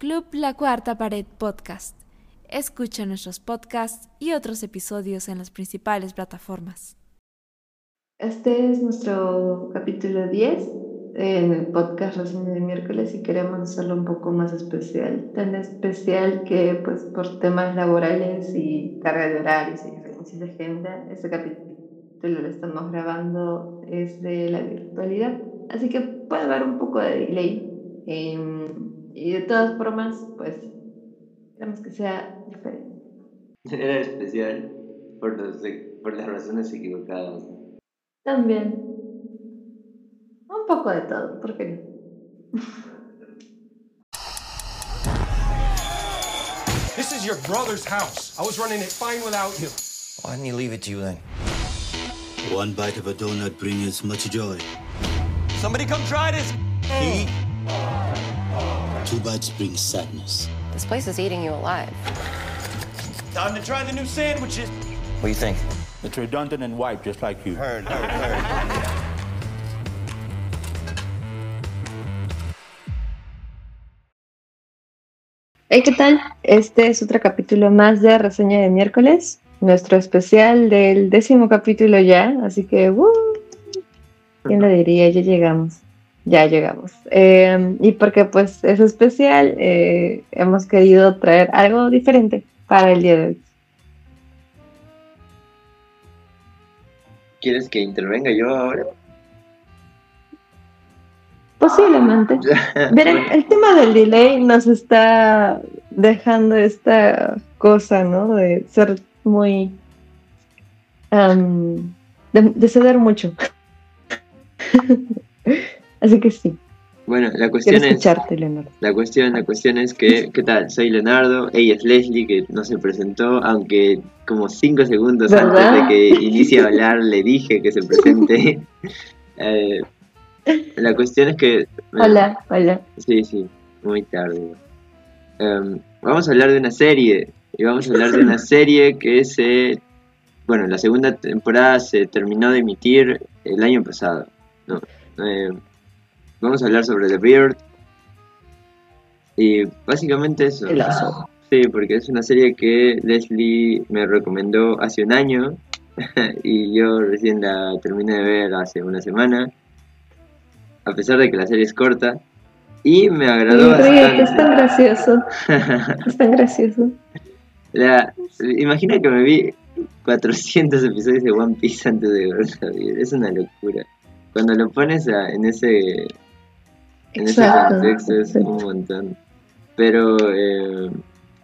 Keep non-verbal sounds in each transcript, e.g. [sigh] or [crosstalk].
Club La Cuarta Pared Podcast. Escucha nuestros podcasts y otros episodios en las principales plataformas. Este es nuestro capítulo 10 en el podcast Reseña de miércoles y queremos hacerlo un poco más especial. Tan especial que pues por temas laborales y carga de horarios y diferencias de agenda, este capítulo lo estamos grabando es de la virtualidad. Así que puede haber un poco de delay. Em, y de todas formas, pues queremos que sea diferente. Era especial por, los, por las razones equivocadas. También. Un poco de todo, ¿por qué no? This is your brother's house. I was running it fine without you. Why didn't you leave it to you then? One bite of a donut brings much joy. Somebody come try this. He, two bites bring sadness. This place is eating you alive. Time to try the new sandwiches. What do you think? It's redundant and white, just like you. Heard, heard, heard. Hey, ¿qué tal? Este es otro capítulo más de Reseña de miércoles, nuestro especial del décimo capítulo ya, así que, ¡uh! ¿quién lo diría? Ya llegamos, ya llegamos. Eh, y porque pues es especial, eh, hemos querido traer algo diferente para el día de hoy. ¿Quieres que intervenga yo ahora? Posiblemente. [laughs] Miren, el tema del delay nos está dejando esta cosa, ¿no? De ser muy... am, de, de ceder mucho. [laughs] Así que sí, Bueno, la cuestión es... Leonardo. La cuestión, la cuestión es que, ¿qué tal? Soy Leonardo, ella es Leslie, que no se presentó, aunque como cinco segundos ¿Verdad? antes de que inicie a hablar le dije que se presente. [laughs] Eh, la cuestión es que... Hola, hola. Sí, sí, muy tarde. Em, vamos a hablar de una serie, y vamos a hablar de una serie que se... Bueno, la segunda temporada se terminó de emitir el año pasado. ¿no? Eh, vamos a hablar sobre The Beard. Y básicamente eso. El oso. Sí, porque es una serie que Leslie me recomendó hace un año [laughs] y yo recién la terminé de ver hace una semana, a pesar de que la serie es corta, y me agradó Sí, ríete, es bastante. tan gracioso. [laughs] Es tan gracioso. La- imagina que me vi 400 episodios de One Piece antes de ver The Beard, es una locura. Cuando lo pones a- en ese en ese contexto es un montón. Pero eh,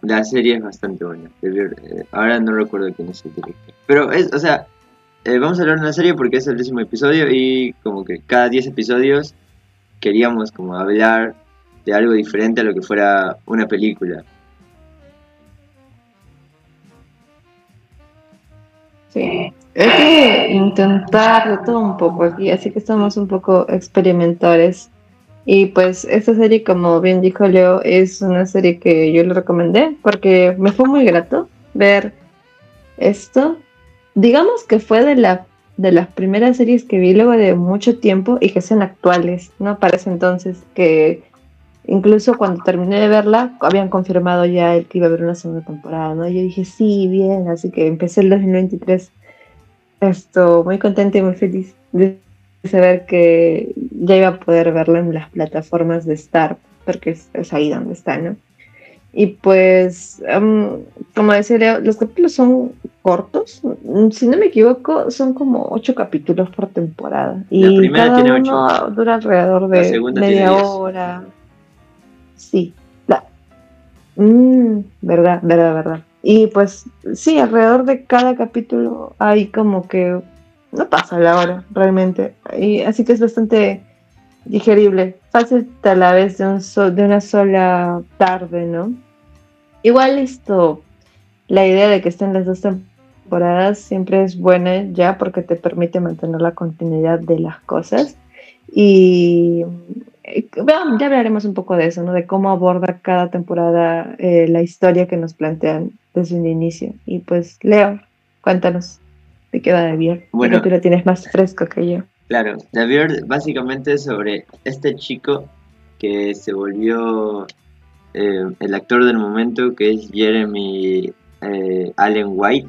la serie es bastante buena. Eh, ahora no recuerdo quién es el director. Pero es, o sea, eh, vamos a hablar de una serie porque es el décimo episodio y como que cada 10 episodios queríamos como hablar de algo diferente a lo que fuera una película. Sí. Hay que intentar de todo un poco aquí, así que estamos un poco experimentales. Y pues esta serie, como bien dijo Leo, es una serie que yo le recomendé porque me fue muy grato ver esto. Digamos que fue de la de las primeras series que vi luego de mucho tiempo y que sean actuales, ¿no? Para ese entonces, que incluso cuando terminé de verla, habían confirmado ya que iba a haber una segunda temporada, ¿no? Y yo dije, sí, bien, así que empecé el 2023 esto, muy contenta y muy feliz de saber que ya iba a poder verla en las plataformas de Star, porque es, es ahí donde está, ¿no? Y pues, em, como decía Leo, los capítulos son cortos, si no me equivoco, son como ocho capítulos por temporada. Y La primera cada tiene uno ocho. dura alrededor de media hora. Sí, la... Mm, verdad, verdad, verdad. Y pues sí, alrededor de cada capítulo hay como que no pasa la hora realmente. Y así que es bastante digerible, fácil a la vez de, un de una sola tarde, ¿no? Igual esto, la idea de que estén las dos temporadas siempre es buena ya porque te permite mantener la continuidad de las cosas. Y eh, veamos, ya hablaremos un poco de eso, ¿no? De cómo aborda cada temporada eh, la historia que nos plantean desde un inicio. Y pues, Leo, cuéntanos, ¿de qué va de bien? Bueno. tú lo tienes más fresco que yo. Claro, The Beard básicamente es sobre este chico que se volvió eh, el actor del momento que es Jeremy eh, Allen White,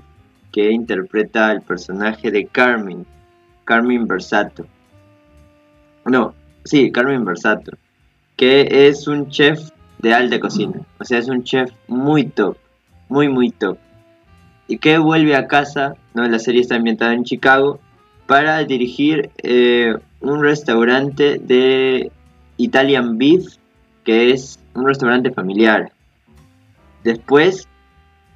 que interpreta el personaje de Carmen, Carmen Versato. No, sí, Carmen Versato, que es un chef de alta cocina, o sea, es un chef muy top, muy, muy top. Y que vuelve a casa, ¿no? La serie está ambientada en Chicago, para dirigir eh, un restaurante de Italian Beef, que es un restaurante familiar. Después,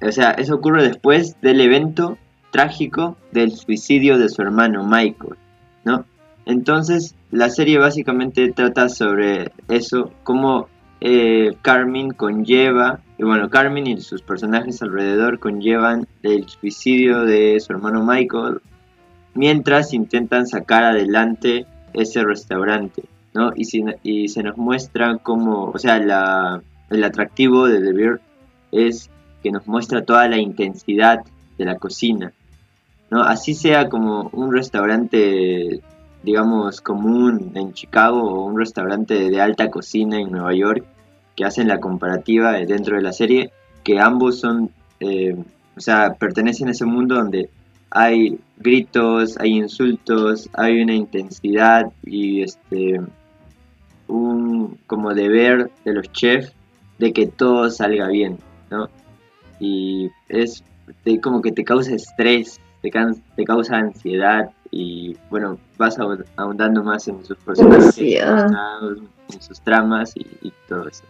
o sea, eso ocurre después del evento trágico del suicidio de su hermano Michael, ¿no? Entonces, la serie básicamente trata sobre eso, cómo eh, Carmen conlleva, y bueno, Carmen y sus personajes alrededor conllevan el suicidio de su hermano Michael, mientras intentan sacar adelante ese restaurante, ¿no? Y, y se nos muestra como, o sea, la, el atractivo de The Beard es que nos muestra toda la intensidad de la cocina, ¿no? Así sea como un restaurante, digamos, común en Chicago o un restaurante de alta cocina en Nueva York, que hacen la comparativa dentro de la serie, que ambos son, eh, o sea, pertenecen a ese mundo donde hay gritos, hay insultos, hay una intensidad y este un como deber de los chefs de que todo salga bien, ¿no? Y es como que te causa estrés, te, te causa ansiedad y bueno, vas ahondando más en sus personajes, en sus tramas y, y todo eso.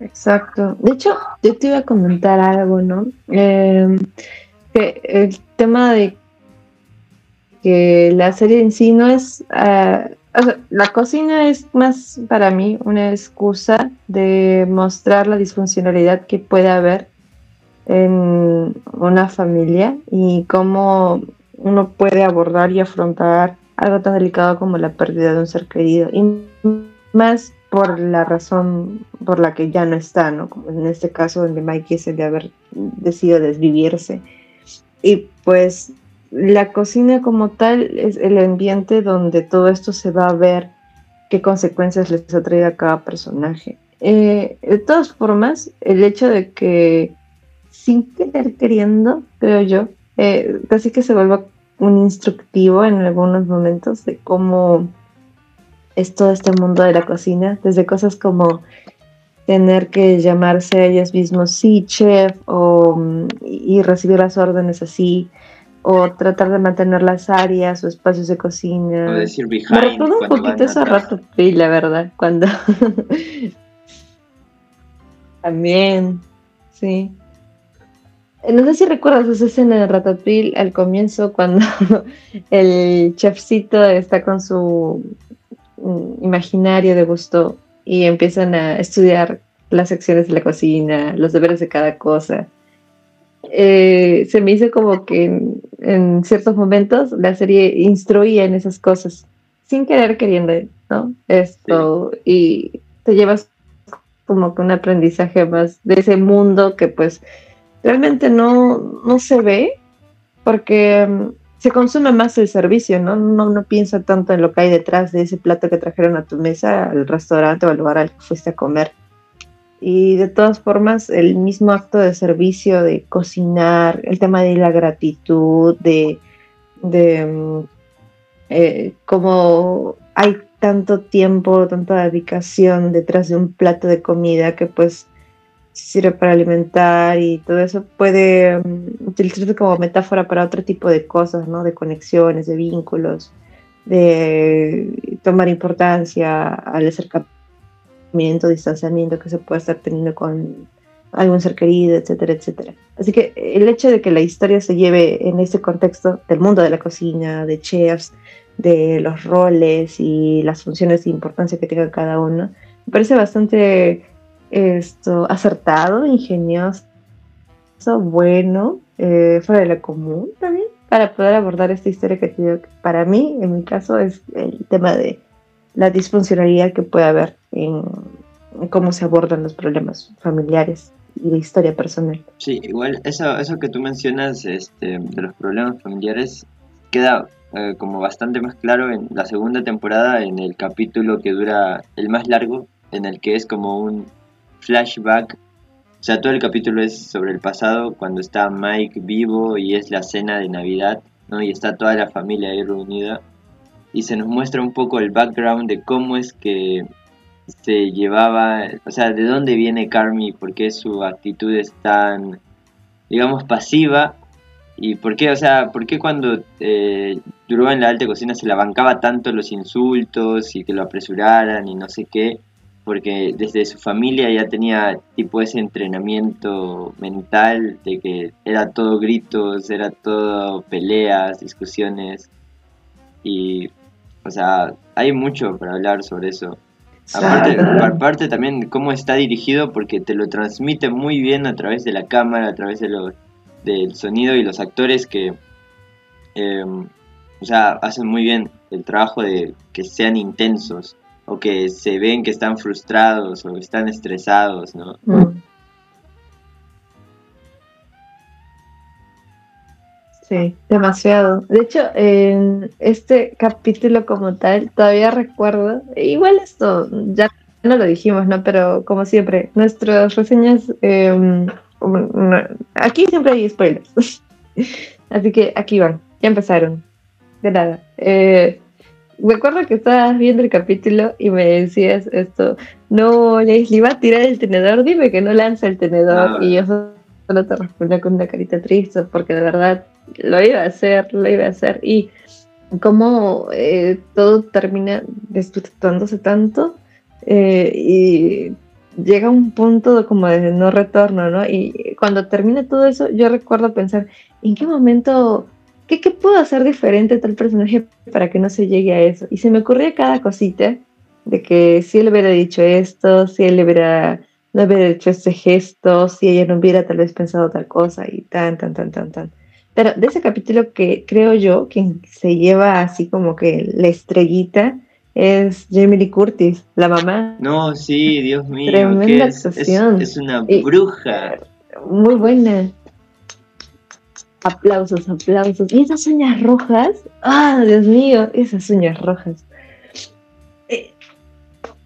Exacto. De hecho, yo te iba a comentar algo, ¿no? Em, que el tema de que la serie en sí no es... Ah, la cocina es más para mí una excusa de mostrar la disfuncionalidad que puede haber en una familia y cómo uno puede abordar y afrontar algo tan delicado como la pérdida de un ser querido. Y más por la razón por la que ya no está, ¿no? Como en este caso donde Mikey es el de haber decidido desvivirse. Y pues la cocina como tal es el ambiente donde todo esto se va a ver, qué consecuencias les ha traído a cada personaje. Eh, de todas formas, el hecho de que sin querer queriendo, creo yo, eh, casi que se vuelva un instructivo en algunos momentos de cómo es todo este mundo de la cocina, desde cosas como tener que llamarse a ellos mismos sí chef o, mm, y recibir las órdenes así o tratar de mantener las áreas o espacios de cocina. O decir behind. Me recuerda un poquito eso a Ratatouille, la verdad, cuando [laughs] también, sí. No sé si recuerdas esa escena de Ratatouille al comienzo cuando [laughs] el chefcito está con su imaginario de gusto y empiezan a estudiar las secciones de la cocina, los deberes de cada cosa. Eh, se me hizo como que en, ciertos momentos la serie instruía en esas cosas, sin querer queriendo, ¿no? Esto, y te llevas como que un aprendizaje más de ese mundo que pues realmente no, no se ve, porque mm, se consume más el servicio, ¿no? ¿no? No piensa tanto en lo que hay detrás de ese plato que trajeron a tu mesa, al restaurante o al lugar al que fuiste a comer. Y de todas formas, el mismo acto de servicio, de cocinar, el tema de la gratitud, de, de mm, eh, cómo hay tanto tiempo, tanta dedicación detrás de un plato de comida que pues sirve para alimentar y todo eso puede um, utilizarse como metáfora para otro tipo de cosas, ¿no? De conexiones, de vínculos, de tomar importancia al acercamiento, distanciamiento que se puede estar teniendo con algún ser querido, etcétera, etcétera. Así que el hecho de que la historia se lleve en ese contexto del mundo de la cocina, de chefs, de los roles y las funciones de importancia que tenga cada uno, me parece bastante esto acertado, ingenioso, bueno, eh, fuera de la común también, para poder abordar esta historia que, te para mí, en mi caso, es el tema de la disfuncionalidad que puede haber en, cómo se abordan los problemas familiares y de historia personal. Sí, igual eso, eso que tú mencionas este, de los problemas familiares queda eh, como bastante más claro en la segunda temporada, en el capítulo que dura el más largo, en el que es como un flashback. O sea, todo el capítulo es sobre el pasado, cuando está Mike vivo y es la cena de Navidad, ¿no? Y está toda la familia ahí reunida. Y se nos muestra un poco el background de cómo es que se llevaba, o sea, de dónde viene Carmi, por qué su actitud es tan, digamos, pasiva y por qué, o sea, por qué cuando eh, duró en la alta cocina se la bancaba tanto los insultos y que lo apresuraran y no sé qué, porque desde su familia ya tenía tipo ese entrenamiento mental de que era todo gritos, era todo peleas, discusiones. Y, o sea, hay mucho para hablar sobre eso. Aparte, aparte también cómo está dirigido porque te lo transmite muy bien a través de la cámara, a través de lo, del sonido y los actores que em, o sea, hacen muy bien el trabajo de que sean intensos o que se ven que están frustrados o están estresados, ¿no? Sí, demasiado. De hecho, en este capítulo como tal, todavía recuerdo, igual esto ya no lo dijimos, ¿no? Pero como siempre, nuestras reseñas, em, aquí siempre hay spoilers. [laughs] Así que aquí van, ya empezaron. De nada. Eh, me acuerdo que estabas viendo el capítulo y me decías esto, no, Leslie va a tirar el tenedor, dime que no lanza el tenedor. Y yo solo te respondía con una carita triste porque de verdad lo iba a hacer, lo iba a hacer. Y cómo eh, todo termina desvirtuándose tanto eh, y llega un punto como de no retorno, ¿no? Y cuando termina todo eso, yo recuerdo pensar, ¿en qué momento, qué, qué puedo hacer diferente tal personaje para que no se llegue a eso? Y se me ocurría cada cosita de que si él hubiera dicho esto, si él hubiera, no hubiera hecho ese gesto, si ella no hubiera tal vez pensado tal cosa y tan, tan, tan, tan, tan. Pero de ese capítulo que creo yo, quien se lleva así como que la estrellita es Jamie Lee Curtis, la mamá. No, sí, Dios mío. Tremenda es, actuación. Es, es una Y- bruja. Muy buena. Aplausos, aplausos. Y esas uñas rojas. Ah, Dios mío, esas uñas rojas. Eh,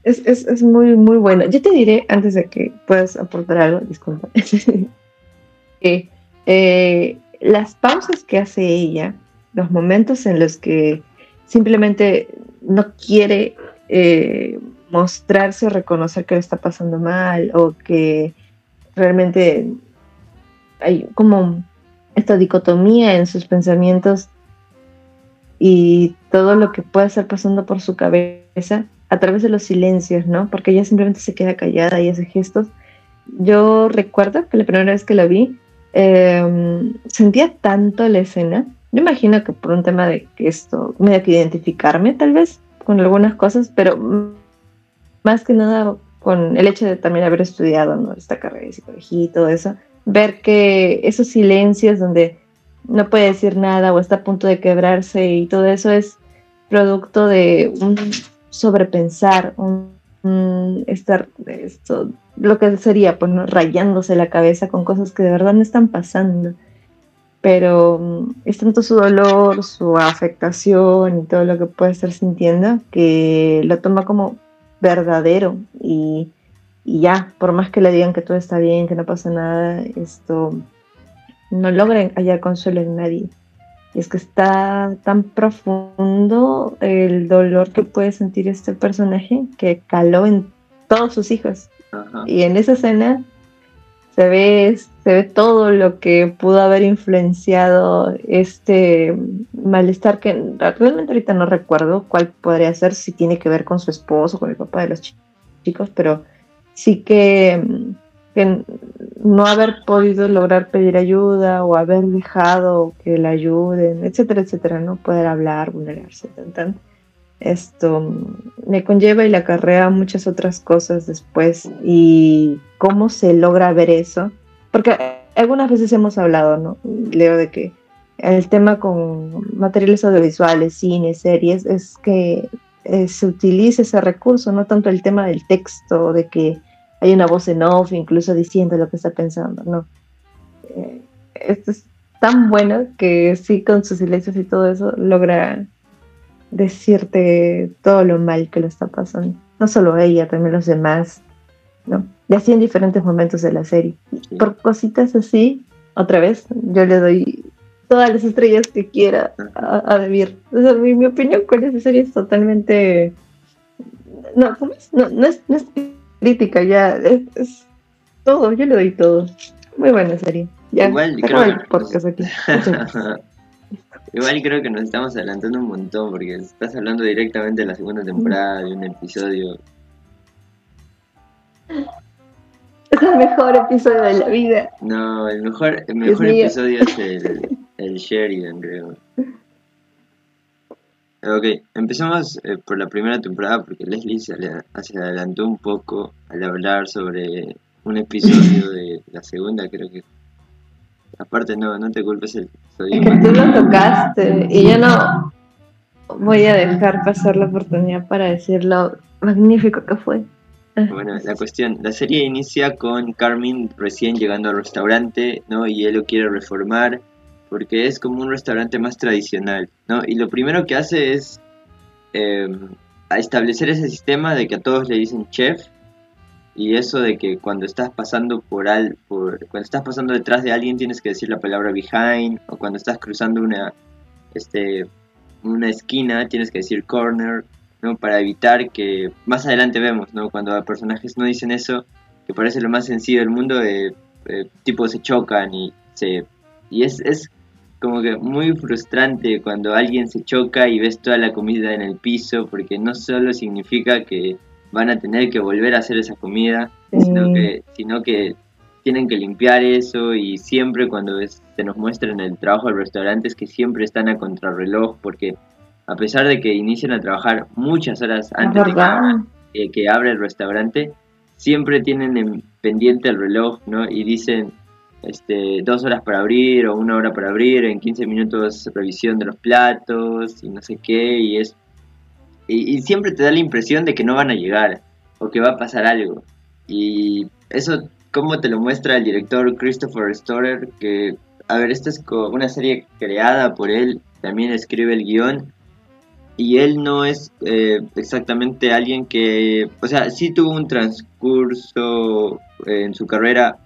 Es, es, es muy, muy bueno. Yo te diré, antes de que puedas aportar algo, disculpa, [laughs] eh, las pausas que hace ella, los momentos en los que simplemente no quiere eh, mostrarse o reconocer que le está pasando mal o que realmente hay como esta dicotomía en sus pensamientos y todo lo que puede estar pasando por su cabeza a través de los silencios, ¿no? Porque ella simplemente se queda callada y hace gestos. Yo recuerdo que la primera vez que la vi, eh, sentía tanto la escena. Yo imagino que por un tema de que esto me da que identificarme tal vez con algunas cosas, pero más que nada con el hecho de también haber estudiado ¿no? esta carrera de psicología y todo eso, ver que esos silencios donde no puede decir nada o está a punto de quebrarse y todo eso es producto de un sobrepensar, un, estar esto, lo que sería pues rayándose la cabeza con cosas que de verdad no están pasando. Pero mm, es tanto su dolor, su afectación y todo lo que puede estar sintiendo que lo toma como verdadero y, y ya, por más que le digan que todo está bien, que no pasa nada, esto no logra hallar consuelo en nadie. Y es que está tan profundo el dolor que puede sentir este personaje que caló en todos sus hijos. Ajá. Y en esa escena se ve, se ve todo lo que pudo haber influenciado este malestar que realmente ahorita no recuerdo cuál podría ser, si tiene que ver con su esposo, con el papá de los chi- chicos, pero sí que, que no haber podido lograr pedir ayuda o haber dejado que la ayuden, etcétera, etcétera, no poder hablar, vulnerarse, tan, tan. Esto me conlleva y le acarrea muchas otras cosas después y cómo se logra ver eso. Porque algunas veces hemos hablado, ¿no? Leo de que el tema con materiales audiovisuales, cine, series, es que eh, se utiliza ese recurso, no tanto el tema del texto, de que hay una voz en off, incluso diciendo lo que está pensando, no. Eh, esto es tan bueno que sí, con sus silencios y todo eso, logra decirte todo lo mal que lo está pasando. No solo ella, también los demás, ¿no? Y así en diferentes momentos de la serie. Por cositas así, otra vez, yo le doy todas las estrellas que quiera a, a Debir. O sea, mi, mi opinión con esa serie es totalmente... No. No, no es, no es crítica, ya, es, es todo, yo le doy todo. Muy buena serie. Ya, Igual creo el podcast aquí. [laughs] Igual creo que nos estamos adelantando un montón porque estás hablando directamente de la segunda temporada de un episodio. Es el mejor episodio de la vida. No, el mejor, el mejor episodio es el, el Sheridan, creo. Ok, empezamos eh, por la primera temporada porque Leslie se, se adelantó un poco al hablar sobre un episodio de la segunda, creo que. Aparte, no, no te culpes el episodio. Es que tú lo tocaste y yo no voy a dejar pasar la oportunidad para decir lo magnífico que fue. Bueno, la cuestión, la serie inicia con Carmen recién llegando al restaurante, ¿no? Y él lo quiere reformar porque es como un restaurante más tradicional, ¿no? Y lo primero que hace es a establecer ese sistema de que a todos le dicen chef y eso de que cuando estás pasando por al, cuando estás pasando detrás de alguien tienes que decir la palabra behind o cuando estás cruzando una este una esquina tienes que decir corner ¿no? Para evitar que más adelante vemos, ¿no? Cuando los personajes no dicen eso, que parece lo más sencillo del mundo, eh, eh, tipo se chocan y se... Y es como que muy frustrante cuando alguien se choca y ves toda la comida en el piso, porque no solo significa que van a tener que volver a hacer esa comida, sino que, sino que tienen que limpiar eso y siempre cuando es- se nos muestra en el trabajo del restaurante es que siempre están a contrarreloj porque a pesar de que inician a trabajar muchas horas Es antes de que, eh, que abra el restaurante, siempre tienen en pendiente el reloj, ¿no? Y dicen este, dos horas para abrir o una hora para abrir, en 15 minutos revisión de los platos y no sé qué, y es... Y, y siempre te da la impresión de que no van a llegar o que va a pasar algo. Y eso, ¿cómo te lo muestra el director Christopher Storer? Que, a ver, esta es una serie creada por él, también escribe el guion, y él no es eh, exactamente alguien que, o sea, sí tuvo un transcurso eh, en su carrera,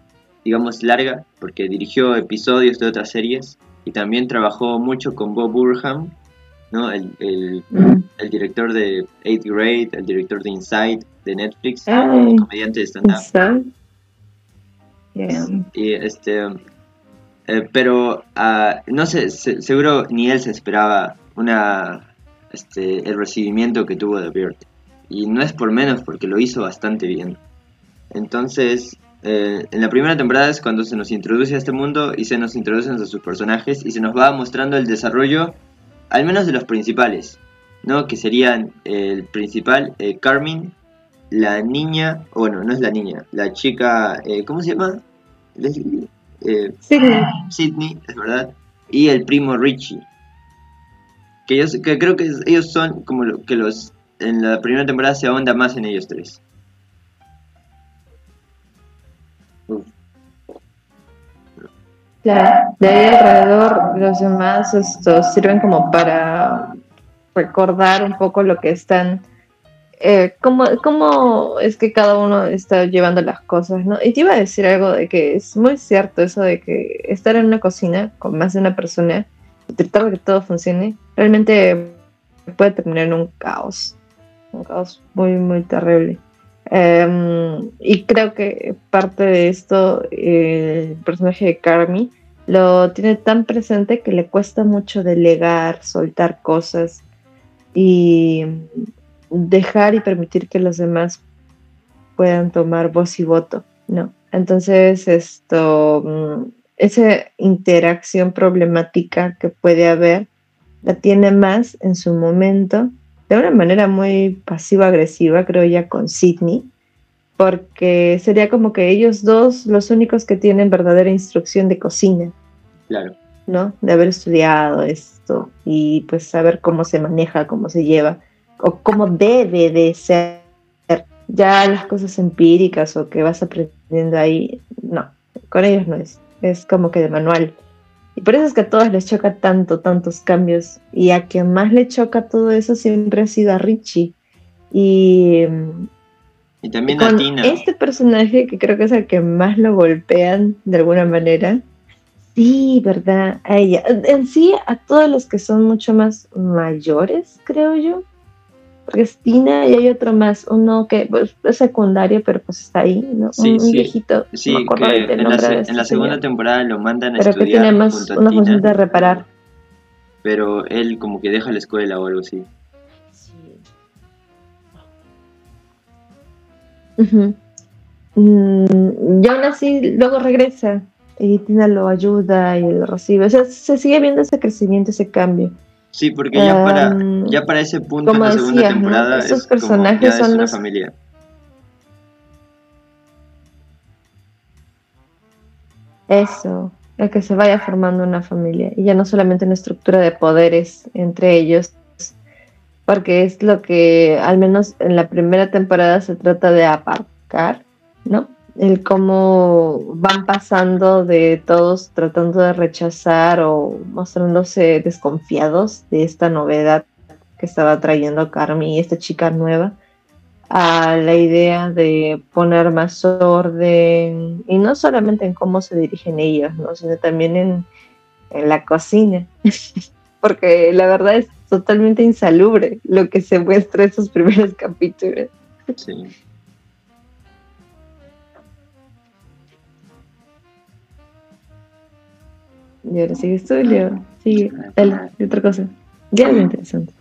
digamos, larga, porque dirigió episodios de otras series y también trabajó mucho con Bob Burham, ¿no? El, el, Mm. el director de Eighth Grade, el director de Inside, de Netflix, Ay. el comediante de stand-up. Yeah. Y este, eh, pero ah, no sé, se- seguro ni él se esperaba una, este, el recibimiento que tuvo de Bird. Y no es por menos porque lo hizo bastante bien. Entonces, eh, en la primera temporada es cuando se nos introduce a este mundo y se nos introducen a sus personajes y se nos va mostrando el desarrollo, al menos de los principales, ¿no? Que serían el principal, eh, Carmen, la niña, o bueno, no es la niña, la chica, eh, ¿cómo se llama? Leslie, Sydney. Sidney, es verdad, y el primo Richie. Que, ellos, que creo que ellos son como lo, que los en la primera temporada se ahonda más en ellos tres. Claro, de ahí alrededor los demás estos sirven como para recordar un poco lo que están, eh, cómo, es que cada uno está llevando las cosas, ¿no? Y te iba a decir algo de que es muy cierto eso de que estar en una cocina con más de una persona tratar de que todo funcione, realmente puede terminar en un caos, un caos muy, muy terrible. Em, y creo que parte de esto, eh, el personaje de Carmi lo tiene tan presente que le cuesta mucho delegar, soltar cosas y dejar y permitir que los demás puedan tomar voz y voto, ¿no? Entonces, esto, mm, esa interacción problemática que puede haber, la tiene más en su momento de una manera muy pasiva-agresiva, creo ya, con Sidney, porque sería como que ellos dos los únicos que tienen verdadera instrucción de cocina, claro, ¿no? De haber estudiado esto y pues saber cómo se maneja, cómo se lleva, o cómo debe de ser. Ya las cosas empíricas o que vas aprendiendo ahí, no, con ellos no es, es como que de manual. Y por eso es que a todos les choca tanto, tantos cambios. Y a quien más le choca todo eso siempre ha sido a Richie. Y, Y también con a Tina. este personaje, que creo que es el que más lo golpean de alguna manera. Sí, ¿verdad? A ella. En sí, a todos los que son mucho más mayores, creo yo. Porque es Tina y hay otro más, uno que pues, es secundario, pero pues está ahí, ¿no? Sí, un, sí. viejito. Sí, no que el en la, se- en este la segunda señor. temporada lo mandan a Pero que estudiar tiene más una función de reparar. pero él como que deja la escuela o algo así. Ujú. Mm, y aún así, luego regresa y Tina lo ayuda y lo recibe. O sea, se sigue viendo ese crecimiento, ese cambio. Sí, porque ya para Em, ya para ese punto como la segunda decías, ¿no? temporada Esos es como personajes es son una los- familia. Eso, el que se vaya formando una familia y ya no solamente una estructura de poderes entre ellos, porque es lo que al menos en la primera temporada se trata de aparcar, ¿no? El cómo van pasando de todos tratando de rechazar o mostrándose desconfiados de esta novedad que estaba trayendo Carmi, esta chica nueva, a la idea de poner más orden, y no solamente en cómo se dirigen ellos, ¿no? sino también en, en la cocina, [laughs] porque la verdad es totalmente insalubre lo que se muestra en esos primeros capítulos. Sí. Y ahora sigues tú, Leo. Sigue, dale, otra cosa. Ya algo interesante.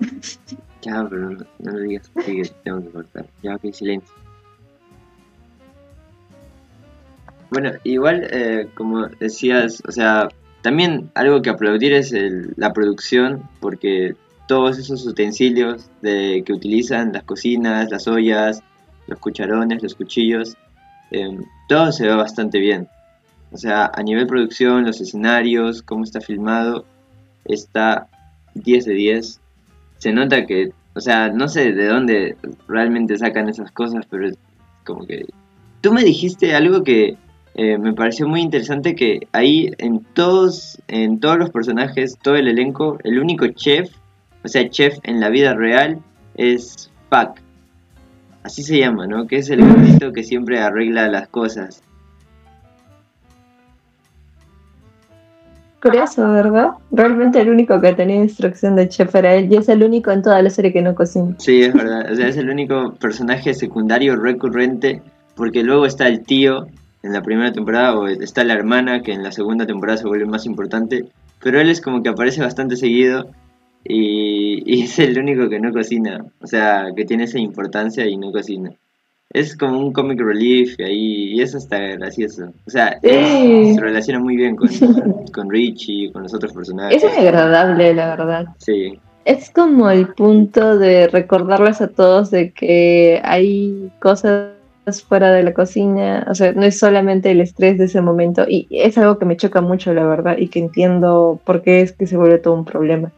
[laughs] Ya, pero no, no lo digas que tengo que cortar. Ya, ok, silencio. Bueno, igual, eh, como decías, o sea, también algo que aplaudir es el- la producción, porque todos esos utensilios de, que utilizan, las cocinas, las ollas, los cucharones, los cuchillos, em, todo se ve bastante bien. O sea, a nivel producción, los escenarios, cómo está filmado, está 10 de 10 se nota que, o sea, no sé de dónde realmente sacan esas cosas, pero es como que... Tú me dijiste algo que eh, me pareció muy interesante, que ahí en todos, en todos los personajes, todo el elenco, el único chef, o sea, chef en la vida real, es Pac. Así se llama, ¿no? Que es el gordito que siempre arregla las cosas. Curioso, ¿verdad? Realmente el único que tenía instrucción de chef era él, y es el único en toda la serie que no cocina. Sí, es verdad. O sea, es el único personaje secundario recurrente. Porque luego está el tío en la primera temporada, o está la hermana que en la segunda temporada se vuelve más importante. Pero él es como que aparece bastante seguido. Y, y es el único que no cocina. O sea, que tiene esa importancia y no cocina. Es como un comic relief y ahí, y eso está gracioso. O sea, se relaciona muy bien con, [laughs] con Richie, con los otros personajes. Es agradable, la verdad. Sí, Es como el punto de recordarles a todos de que hay cosas fuera de la cocina, o sea, no es solamente el estrés de ese momento, y es algo que me choca mucho, la verdad, y que entiendo por qué es que se vuelve todo un problema.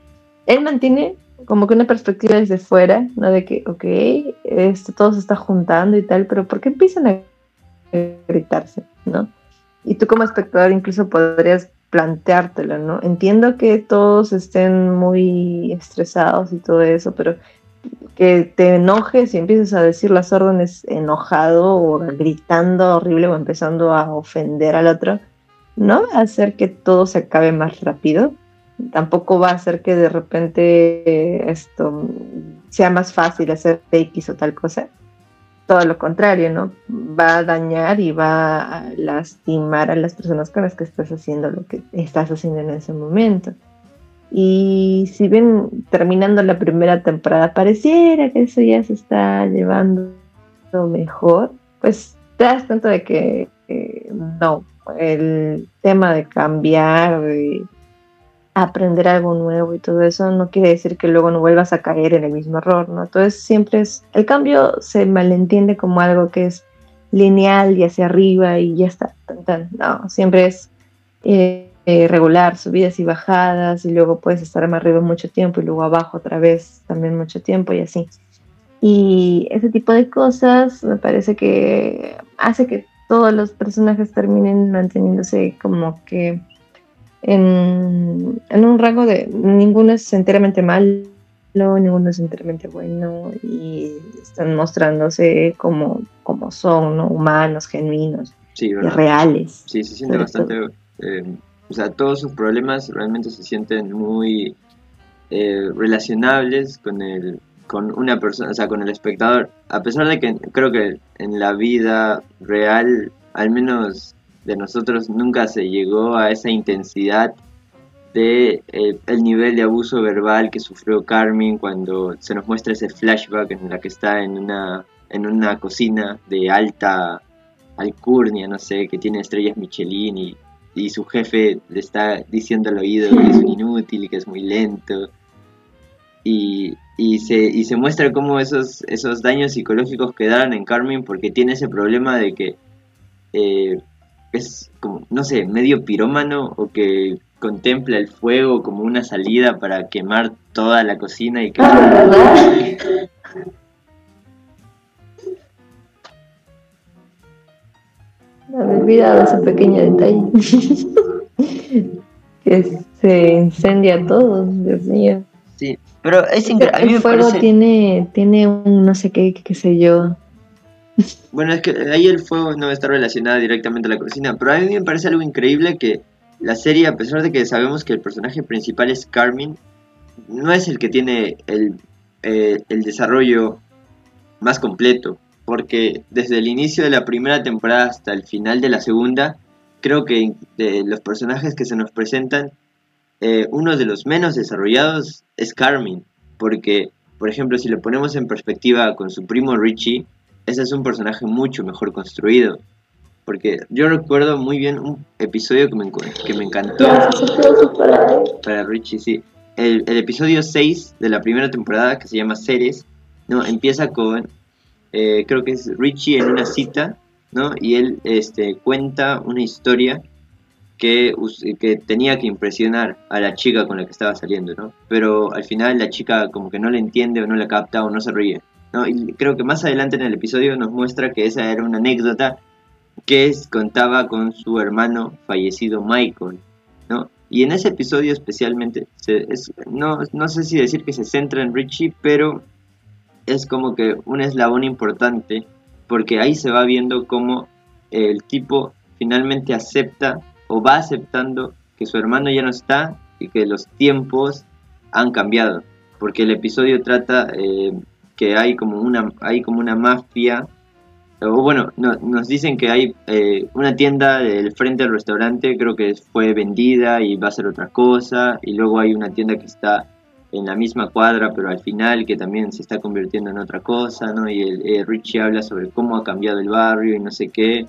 Él mantiene como que una perspectiva desde fuera, ¿no? De que, ok, esto todo se está juntando y tal, pero ¿por qué empiezan a gritarse, ¿no? Y tú como espectador incluso podrías planteártelo, ¿no? Entiendo que todos estén muy estresados y todo eso, pero que te enojes y empieces a decir las órdenes enojado o gritando horrible o empezando a ofender al otro, no hacer que todo se acabe más rápido. Tampoco va a hacer que de repente eh, esto sea más fácil hacer X o tal cosa. Todo lo contrario, ¿no? Va a dañar y va a lastimar a las personas con las que estás haciendo lo que estás haciendo en ese momento. Y si bien terminando la primera temporada pareciera que eso ya se está llevando mejor, pues te das cuenta de que eh, no, el tema de cambiar, aprender algo nuevo y todo eso no quiere decir que luego no vuelvas a caer en el mismo error, ¿no? Entonces siempre es, el cambio se malentiende como algo que es lineal y hacia arriba y ya está, no, siempre es... Eh, eh, regular, subidas y bajadas, y luego puedes estar más arriba mucho tiempo y luego abajo otra vez también mucho tiempo y así. Y ese tipo de cosas me parece que hace que todos los personajes terminen manteniéndose como que en, en un rango de ninguno es enteramente malo, ninguno es enteramente bueno y están mostrándose como, como son, ¿no? Humanos, genuinos Sí, y reales. Sí, se siente bastante. eh, o sea, todos sus problemas realmente se sienten muy eh, relacionables con el con una persona, o sea, con el espectador. A pesar de que creo que en la vida real, al menos de nosotros, nunca se llegó a esa intensidad de eh, el nivel de abuso verbal que sufrió Carmen cuando se nos muestra ese flashback en la que está en una en una cocina de alta alcurnia, no sé, que tiene estrellas Michelin y, y su jefe le está diciendo al oído que es un [laughs] inútil y que es muy lento. Y, y, se, y se muestra cómo esos, esos daños psicológicos quedaron en Carmen porque tiene ese problema de que eh, es como, no sé, medio pirómano o que contempla el fuego como una salida para quemar toda la cocina y que... No me he olvidado ese pequeño detalle. [laughs] que se incendia todo, Dios mío. Sí, pero es increíble. El fuego parece... tiene, tiene un no sé qué, qué sé yo. Bueno, es que ahí el fuego no está relacionado directamente a la cocina, pero a mí me parece algo increíble que la serie, a pesar de que sabemos que el personaje principal es Carmen, no es el que tiene el, eh, el desarrollo más completo, porque desde el inicio de la primera temporada hasta el final de la segunda, creo que de los personajes que se nos presentan, eh, uno de los menos desarrollados es Carmen, porque, por ejemplo, si lo ponemos en perspectiva con su primo Richie, ese es un personaje mucho mejor construido. Porque yo recuerdo muy bien un episodio que me, que me encantó para Richie, sí. El, el episodio 6 de la primera temporada, que se llama Ceres, ¿no? Empieza con, eh, creo que es Richie en una cita, ¿no? Y él este, cuenta una historia que, que tenía que impresionar a la chica con la que estaba saliendo, ¿no? Pero al final la chica como que no le entiende o no la capta o no se ríe, Y creo que más adelante en el episodio nos muestra que esa era una anécdota que contaba con su hermano fallecido Michael, ¿no? Y en ese episodio especialmente, se- es- no, no sé si decir que se centra en Richie, pero es como que un eslabón importante, porque ahí se va viendo cómo el tipo finalmente acepta o va aceptando que su hermano ya no está y que los tiempos han cambiado, porque el episodio trata eh, que hay como una, hay como una mafia o bueno, no- nos dicen que hay eh, una tienda del frente del restaurante, creo que fue vendida y va a ser otra cosa, y luego hay una tienda que está en la misma cuadra, pero al final que también se está convirtiendo en otra cosa, ¿no? Y eh, Richie habla sobre cómo ha cambiado el barrio y no sé qué.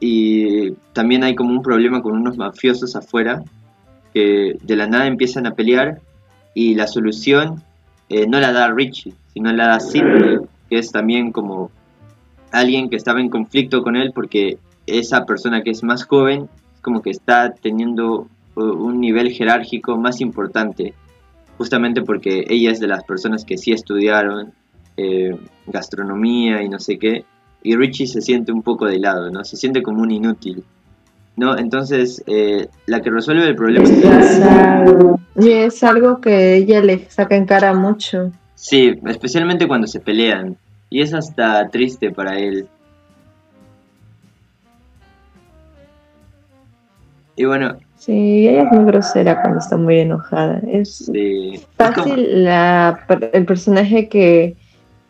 Y también hay como un problema con unos mafiosos afuera que de la nada empiezan a pelear y la solución eh, no la da Richie, sino la da Sidney, que es también como alguien que estaba en conflicto con él porque esa persona que es más joven como que está teniendo uh, un nivel jerárquico más importante justamente porque ella es de las personas que sí estudiaron eh, gastronomía y no sé qué y Richie se siente un poco de lado no se siente como un inútil no entonces eh, la que resuelve el problema. Y es algo que ella le saca en cara mucho. Sí especialmente cuando se pelean. Y es hasta triste para él. Y bueno Sí, ella es muy grosera cuando está muy enojada. Es sí, es como- fácil la, el personaje que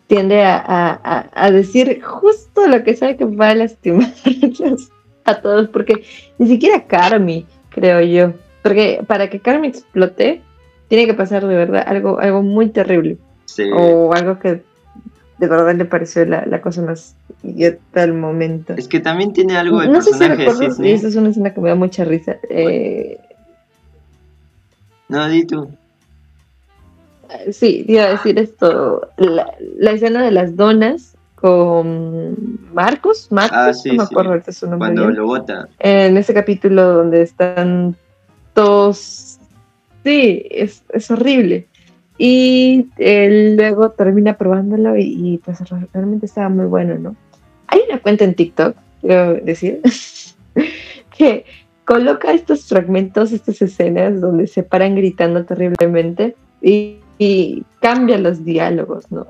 tiende a, a- a- a decir justo lo que sabe que va a lastimarlos a todos, porque ni siquiera Carmi, creo yo, porque para que Carmi explote, tiene que pasar de verdad algo, algo muy terrible, sí. o algo que de verdad le pareció la, la cosa más idiota al momento. Es que también tiene algo el No sé si personaje de Sidney. esta es una escena que me da mucha risa. eh, No, di tú. Sí, iba a decir esto, la, la escena de las donas con Marcos, Marcos, Ah, sí, no me sí. acuerdo ahorita su nombre Cuando bien. lo bota. En ese capítulo donde están todos, sí, es, es horrible. Y luego termina probándolo y, pues realmente estaba muy bueno, ¿no? Hay una cuenta en TikTok, quiero decir, [laughs] que coloca estos fragmentos, estas escenas donde se paran gritando terriblemente y, cambia los diálogos, ¿no?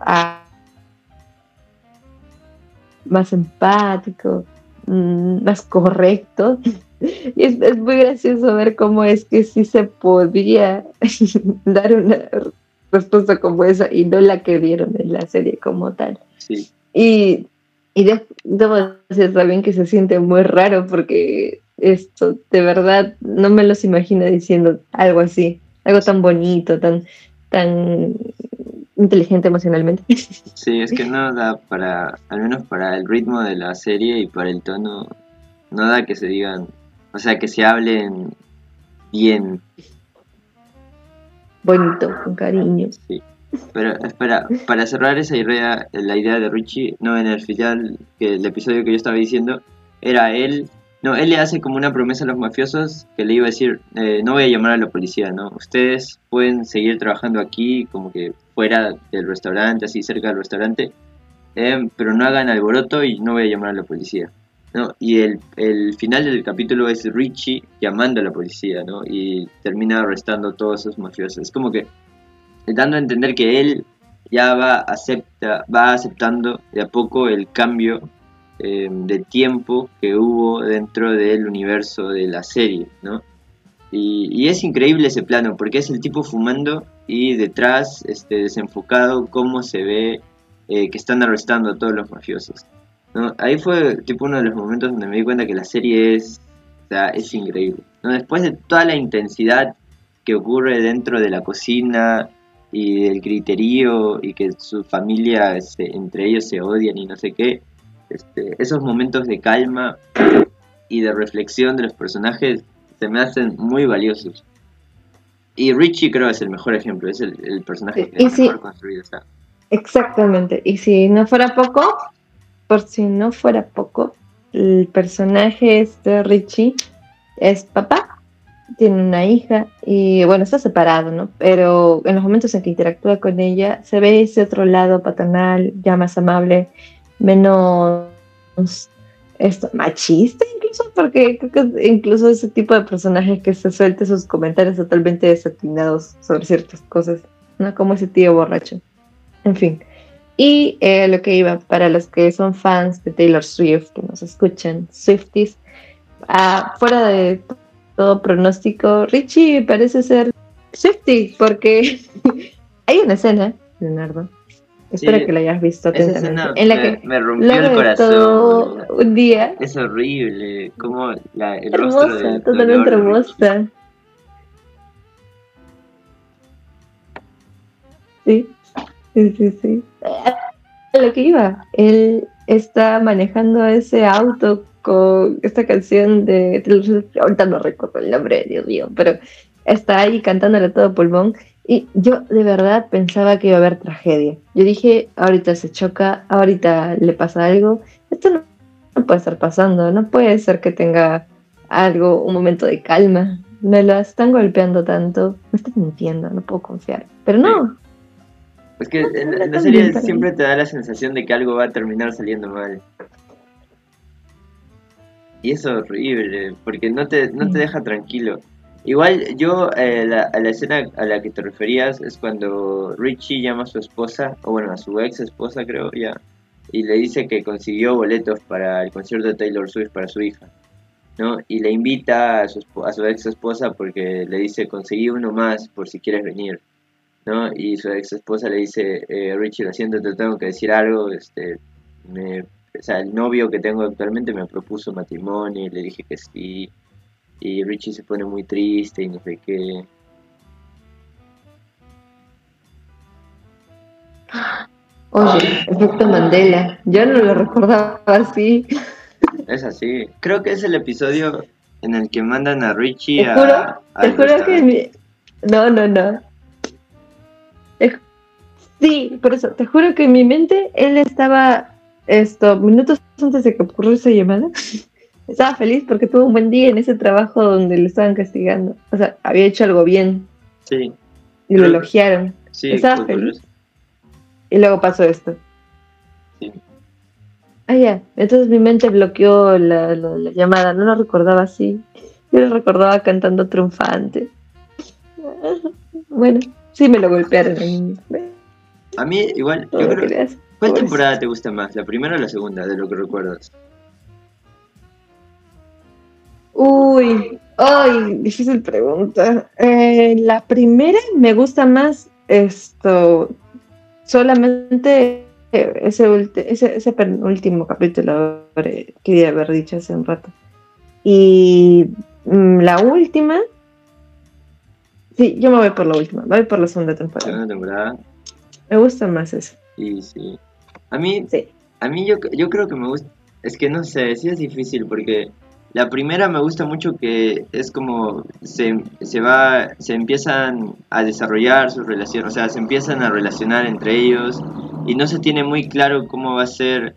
Más empático, mm, más correcto. [laughs] Y es, es muy gracioso ver cómo es que sí se podía [laughs] dar una respuesta como esa y no la que vieron en la serie como tal. Sí. Y, y de- debo decir también que se siente muy raro porque esto, de verdad, no me los imagino diciendo algo así, algo tan bonito, tan, tan inteligente emocionalmente. [laughs] Sí, es que no da para, al menos para el ritmo de la serie y para el tono, no da que se digan, o sea, que se hablen bien, Bonito, con cariño. sí. Pero espera, para cerrar esa idea, la idea de Richie, no en el final, que el episodio que yo estaba diciendo, era él, no, él le hace como una promesa a los mafiosos que le iba a decir, eh, no voy a llamar a la policía, ¿no? Ustedes pueden seguir trabajando aquí, como que fuera del restaurante, así cerca del restaurante, eh, pero no hagan alboroto y no voy a llamar a la policía. Y el, final del capítulo es Richie llamando a la policía. Y termina arrestando a todos esos mafiosos. Es como que dando a entender que él ya va, acepta, va aceptando de a poco el cambio eh, de tiempo que hubo dentro del universo de la serie, y es increíble ese plano, porque es el tipo fumando y detrás, este, desenfocado, cómo se ve eh, que están arrestando a todos los mafiosos. ¿No? Ahí fue tipo uno de los momentos donde me di cuenta que la serie es, o sea, es increíble. ¿no? Después de toda la intensidad que ocurre dentro de la cocina y del griterío y que su familia, entre ellos se odian y no sé qué, este, esos momentos de calma y de reflexión de los personajes se me hacen muy valiosos. Y Richie creo es el mejor ejemplo, es el, el personaje que y mejor construido está. Exactamente. Y si no fuera poco, por si no fuera poco, el personaje este Richie es papá, tiene una hija y bueno, está separado, ¿no? Pero en los momentos en que interactúa con ella, se ve ese otro lado paternal, ya más amable, menos esto, machista incluso, porque creo que incluso ese tipo de personajes que se suelte sus comentarios totalmente desatinados sobre ciertas cosas, ¿no? Como ese tío borracho. En fin. Y eh, lo que iba, para los que son fans de Taylor Swift, que nos escuchan, Swifties, ah, fuera de todo pronóstico, Richie parece ser Swiftie, porque [laughs] hay una escena, Leonardo, espero Sí, que la hayas visto atentamente, en la me, que me rompió el corazón. todo un día, Es horrible, como la, el rostro hermosa, de totalmente dolor de Richie. hermosa. Sí, sí, sí, sí. A lo que iba, él está manejando ese auto con esta canción de ahorita no recuerdo el nombre, Dios mío, pero está ahí cantándole todo pulmón. Y yo de verdad pensaba que iba a haber tragedia. Yo dije, ahorita se choca, ahorita le pasa algo. Esto no, no puede estar pasando, no puede ser que tenga algo, un momento de calma. Me la están golpeando tanto, me están mintiendo, no puedo confiar. Pero no, Es que en, no en la serie siempre te da la sensación de que algo va a terminar saliendo mal. Y es horrible, porque no te, no te deja tranquilo. Igual yo, eh, la, a la escena a la que te referías es cuando Richie llama a su esposa, o bueno, a su ex esposa creo ya, y le dice que consiguió boletos para el concierto de Taylor Swift para su hija, ¿no? Y le invita a su, a su ex esposa porque le dice conseguí uno más por si quieres venir. ¿No? Y su ex esposa le dice, eh, Richie, lo siento, te tengo que decir algo, este, me, o sea, el novio que tengo actualmente me propuso matrimonio y le dije que sí, y Richie se pone muy triste y no sé qué. oye, efecto Mandela, yo no lo recordaba así. Es así. Creo que es el episodio en el que mandan a Richie Te a... al te juro que. No, no, no. Sí, por eso, te juro que en mi mente él estaba, esto, minutos antes de que ocurriera esa llamada, [laughs] estaba feliz porque tuvo un buen día en ese trabajo donde le estaban castigando. O sea, había hecho algo bien Sí, y lo elogiaron. sí. Estaba fue feliz. curioso. Y luego pasó esto. Sí. Ah, ya. Entonces mi mente bloqueó la, la- la llamada, no lo recordaba así. Yo lo recordaba cantando triunfante. [laughs] Bueno, sí me lo golpearon a mí. Igual, yo creo. ¿Cuál temporada te gusta más? ¿La primera o la segunda, de lo que recuerdas? Uy, ay, difícil pregunta. Eh, la primera me gusta más esto, solamente eh, ese, ese, ese penúltimo capítulo habré- quería haber dicho hace un rato. Y mm, la última, sí, yo me voy por la última, me voy por la segunda temporada. Segunda temporada. Me gusta más eso. Y sí. A mí, Sí. a mí yo, yo creo que me gusta. Es que no sé, sí es difícil porque la primera me gusta mucho que es como se, se va, se empiezan a desarrollar sus relaciones, o sea, se empiezan a relacionar entre ellos y no se tiene muy claro cómo va a ser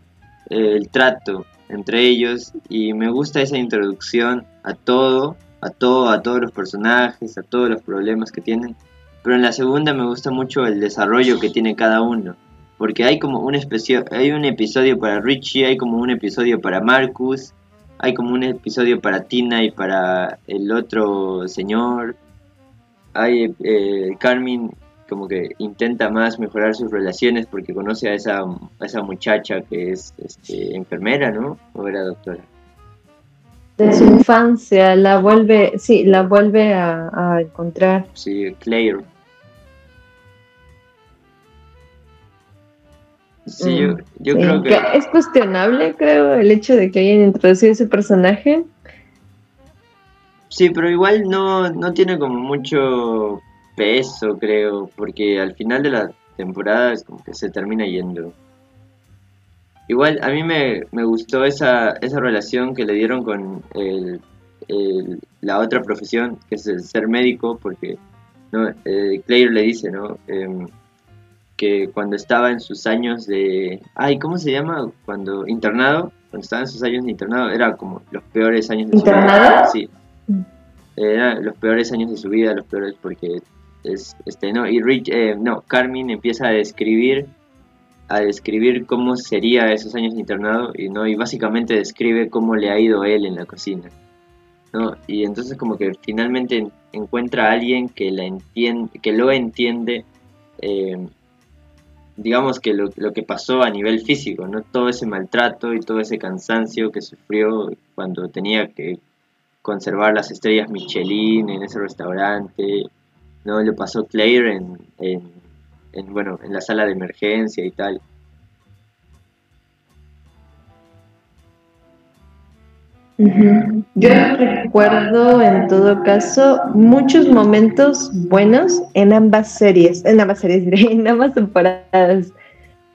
eh, el trato entre ellos y me gusta esa introducción a todo, a todo, a todos los personajes, a todos los problemas que tienen. Pero en la segunda me gusta mucho el desarrollo que tiene cada uno. Porque hay como un hay un episodio para Richie, hay como un episodio para Marcus, hay como un episodio para Tina y para el otro señor. Hay eh, Carmen como que intenta más mejorar sus relaciones porque conoce a esa, a esa muchacha que es este, enfermera, ¿no? O era doctora. De su infancia, la vuelve, sí, la vuelve a, a encontrar. Sí, Claire. Sí, yo, yo Sí, creo que... que es cuestionable, creo, el hecho de que hayan introducido ese personaje. Sí, pero igual no, no tiene como mucho peso, creo, porque al final de la temporada es como que se termina yendo. Igual a mí me, me gustó esa, esa relación que le dieron con el, el- la otra profesión, que es el ser médico, porque ¿no? Eh, Claire le dice, ¿no? Em, que cuando estaba en sus años de... Ay, ¿cómo se llama? Cuando internado, cuando estaba en sus años de internado, era como los peores años de su vida. ¿Internado? Sí. Mm. Eran los peores años de su vida, los peores porque es este no y Rich eh, no Carmen empieza a describir a describir cómo sería esos años de internado y no y básicamente describe cómo le ha ido él en la cocina no y entonces como que finalmente en- encuentra a alguien que la entiende que lo entiende eh, digamos que lo, lo que pasó a nivel físico no todo ese maltrato y todo ese cansancio que sufrió cuando tenía que conservar las estrellas Michelin en ese restaurante no le pasó Claire en, en, bueno en la sala de emergencia y tal. Yo recuerdo en todo caso muchos momentos buenos en ambas series, en ambas series, [laughs] en ambas temporadas.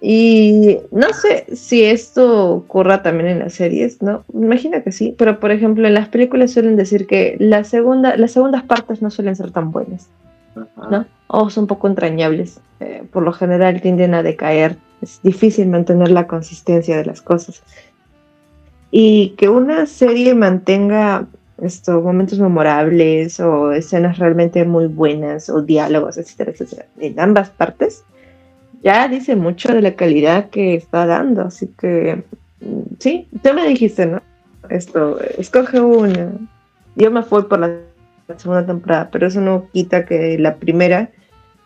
Y no sé si esto ocurra también en las series, ¿no? Imagino que sí, pero por ejemplo en las películas suelen decir que la segunda, las segundas partes no suelen ser tan buenas. ¿No? O son un poco entrañables. Eh, por lo general tienden a decaer. Es difícil mantener la consistencia de las cosas. Y que una serie mantenga estos momentos memorables o escenas realmente muy buenas o diálogos, etcétera, etcétera, en ambas partes, ya dice mucho de la calidad que está dando. Así que, mm, sí, tú me dijiste, ¿no? Esto, escoge una. Yo me fui por la la segunda temporada, pero eso no quita que la primera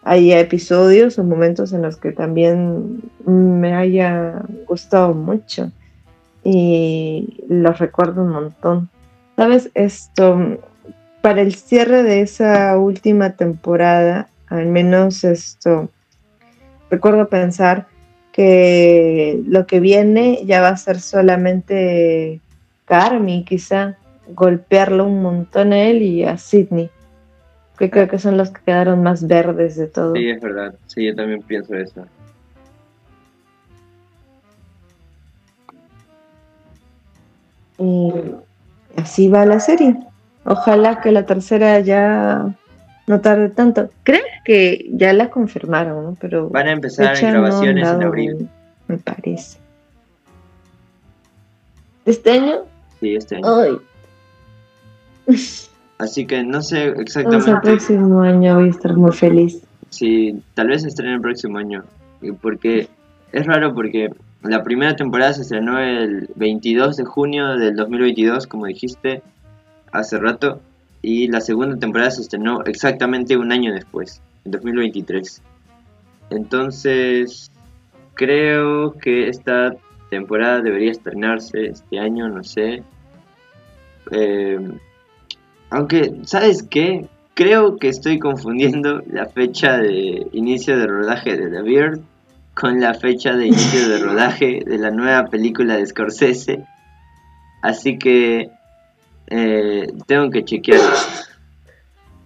haya episodios o momentos en los que también me haya gustado mucho y los recuerdo un montón. ¿Sabes? Esto, para el cierre de esa última temporada, al menos esto, recuerdo pensar que lo que viene ya va a ser solamente Carmi, quizá golpearlo un montón a él y a Sidney, que creo que son los que quedaron más verdes de todo. sí es verdad sí yo también pienso eso Y así va la serie. Ojalá que la tercera ya no tarde tanto. Creo que ya la confirmaron, ¿no? Pero van a empezar no grabaciones en abril Me parece. ¿Este año? sí este año Ay, así que no sé exactamente próximo año voy a estar muy feliz. si tal vez se estrene el próximo año porque es raro porque la primera temporada se estrenó el 22 de junio del 2022 como dijiste hace rato y la segunda temporada se estrenó exactamente un año después, en 2023. Entonces, creo que esta temporada debería estrenarse este año, no sé. Eh, aunque, ¿sabes qué? Creo que estoy confundiendo [laughs] la fecha de inicio de rodaje de The Beard con la fecha de inicio de rodaje de la nueva película de Scorsese. Así que eh, tengo que chequear.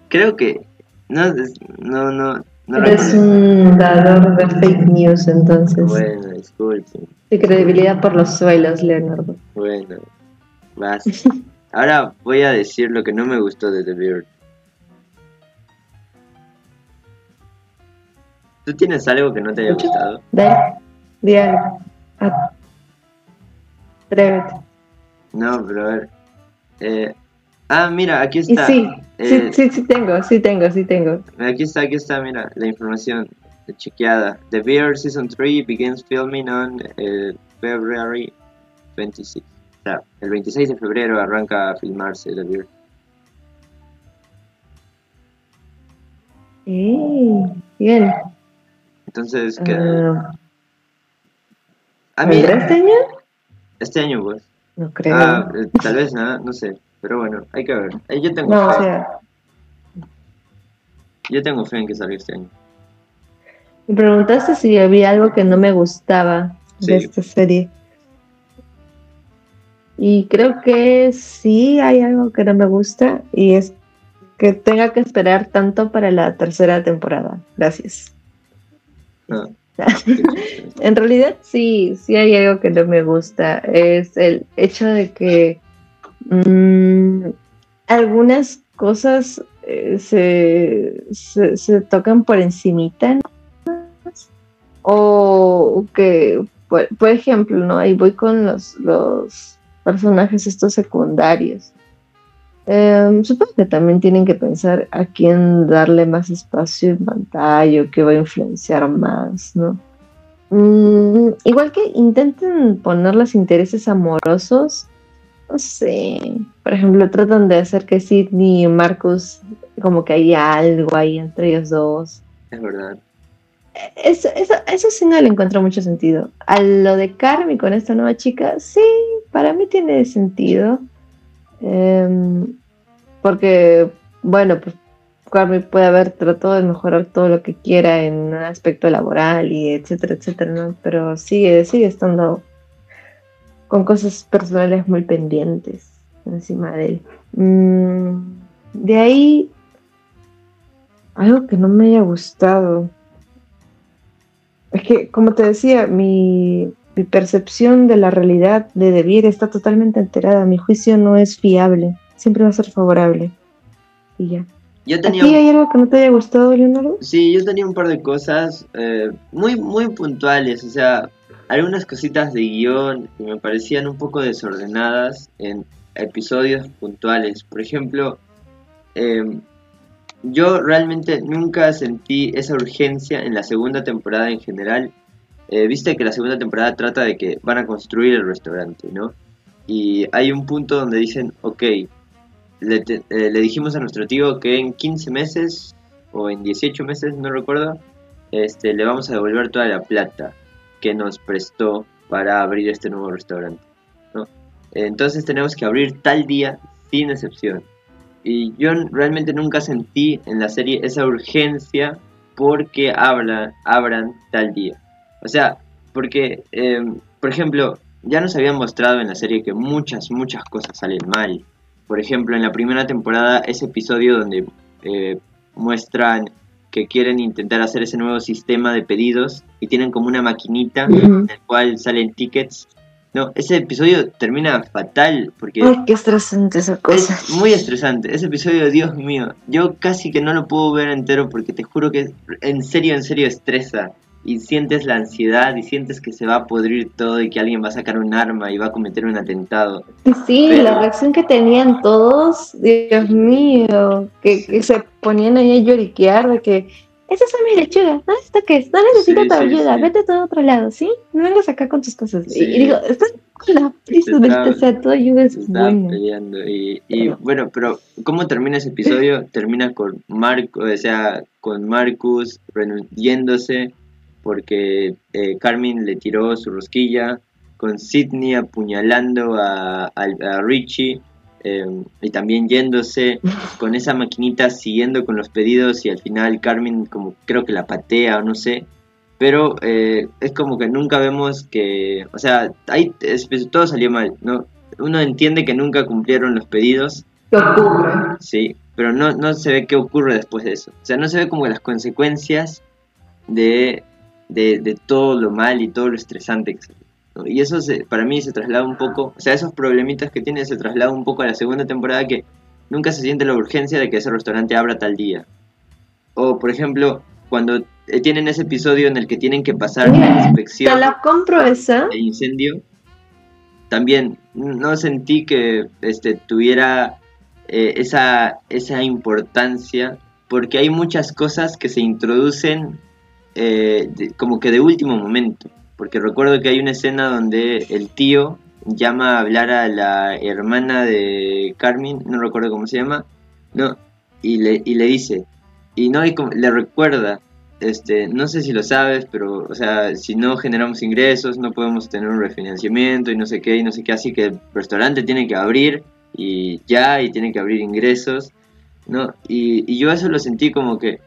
Creo que no, no, no. no Eres recuerdo. un dador de fake news, entonces. Bueno, disculpen. De credibilidad por los suelos, Leonardo. Bueno, vas. [laughs] Ahora voy a decir lo que no me gustó de The Beard. ¿Tú tienes algo que no te haya gustado? Dale, di algo. Atrévete. No, pero a ver. Eh, ah, mira, aquí está. sí, Eh, sí, sí, sí tengo, sí tengo, sí tengo. Aquí está, aquí está, mira, la información chequeada. The Beard Season 3 begins filming on eh, February 26. O sea, el 26 de febrero arranca a filmarse The Beard. Eh, bien. Entonces, a mí, ¿Vendrá este año? este año, pues. No creo. Ah, eh, tal vez nada, no sé. Pero bueno, hay que ver. Eh, yo tengo no, o fe. sea, Yo tengo fe en que salga este año. me preguntaste si había algo que no me gustaba de esta serie. Y creo que sí hay algo que no me gusta y es que tenga que esperar tanto para la tercera temporada. Gracias. Ah, [laughs] En realidad sí, sí hay algo que no me gusta. Es el hecho de que mm, algunas cosas eh, se, se, se tocan por encimita. ¿no? O que, por, por ejemplo, ¿no? Ahí voy con los, los personajes estos secundarios. Em, supongo que también tienen que pensar a quién darle más espacio en pantalla o qué va a influenciar más, ¿no? Mm, igual que intenten poner los intereses amorosos, no sé, por ejemplo, tratan de hacer que Sidney y Marcus como que haya algo ahí entre ellos dos. es verdad. Eso, eso, eso sí no le encuentro mucho sentido. A lo de Carmi con esta nueva chica, sí, para mí tiene sentido. Em, porque, bueno, pues Carmi puede haber tratado de mejorar todo lo que quiera en un aspecto laboral y etcétera, etcétera, ¿no? Pero sigue, sigue estando con cosas personales muy pendientes encima de él. Mm, de ahí, algo que no me haya gustado. Es que, como te decía, mi, mi percepción de la realidad de Debir está totalmente alterada. Mi juicio no es fiable. Siempre va a ser favorable. Y ya. Yo ¿A tenía ti un- hay algo que no te haya gustado, Leonardo? Sí, yo tenía un par de cosas eh, muy, muy puntuales, o sea, algunas cositas de guion que me parecían un poco desordenadas en episodios puntuales. Por ejemplo, em, yo realmente nunca sentí esa urgencia en la segunda temporada en general. Eh, Viste que la segunda temporada trata de que van a construir el restaurante, ¿no? Y hay un punto donde dicen, ok, le, te- eh, le dijimos a nuestro tío que en 15 meses o en 18 meses, no recuerdo, este, le vamos a devolver toda la plata que nos prestó para abrir este nuevo restaurante. ¿no? Entonces tenemos que abrir tal día sin excepción. Y yo realmente nunca sentí en la serie esa urgencia porque abran, abran tal día. O sea, porque, eh, por ejemplo, ya nos habían mostrado en la serie que muchas, muchas cosas salen mal. Por ejemplo, en la primera temporada, ese episodio donde eh, muestran que quieren intentar hacer ese nuevo sistema de pedidos y tienen como una maquinita Ujú. en la cual salen tickets. No, ese episodio termina fatal porque Ay, qué estresante esa cosa. es muy estresante. Ese episodio, Dios mío, yo casi que no lo puedo ver entero porque te juro que en serio, en serio estresa. Y sientes la ansiedad y sientes que se va a podrir todo y que alguien va a sacar un arma y va a cometer un atentado. Sí, Pero- la reacción que tenían todos, Dios mío, que, que se ponían ahí a lloriquear de que esas son mis lechugas, ¿no? ¿Esto qué es? No necesito Sí, tu sí, ayuda, sí. vete a todo otro lado, ¿sí? No vengas acá con tus cosas. Y- digo, estás con la prisa maldita sea, todo ayuda es bueno. peleando y, y Pero- bueno, pero ¿cómo termina ese episodio? [laughs] Termina con Marco, o sea, con Marcus renu- yéndose porque eh, Carmen le tiró su rosquilla, con Sidney apuñalando a, a Richie eh, y también yéndose [laughs] con esa maquinita siguiendo con los pedidos y al final Carmen como creo que la patea o no sé. Pero eh, es como que nunca vemos que, o sea, ahí es- pues, todo salió mal, ¿no? Uno entiende que nunca cumplieron los pedidos, ¿Qué ocurre? sí, pero no, no se ve qué ocurre después de eso. O sea, no se ve como las consecuencias de, de, de todo lo mal y todo lo estresante que salió. ¿No? Y eso se- para mí se traslada un poco, o sea, esos problemitas que tiene se traslada un poco a la segunda temporada que nunca se siente la urgencia de que ese restaurante abra tal día. O, por ejemplo, cuando eh, tienen ese episodio en el que tienen que pasar la Te inspección la compro esa. de incendio, también no sentí que este, tuviera eh, esa, esa importancia, porque hay muchas cosas que se introducen eh, de- como que de último momento. Porque recuerdo que hay una escena donde el tío llama a hablar a la hermana de Carmen, no recuerdo cómo se llama, no, y le, y le dice, y no como- le recuerda, este, no sé si lo sabes, pero, o sea, si no generamos ingresos, no podemos tener un refinanciamiento y no sé qué, y no sé qué, así que el restaurante tiene que abrir y ya, y tiene que abrir ingresos, ¿no? Y, y yo eso lo sentí como que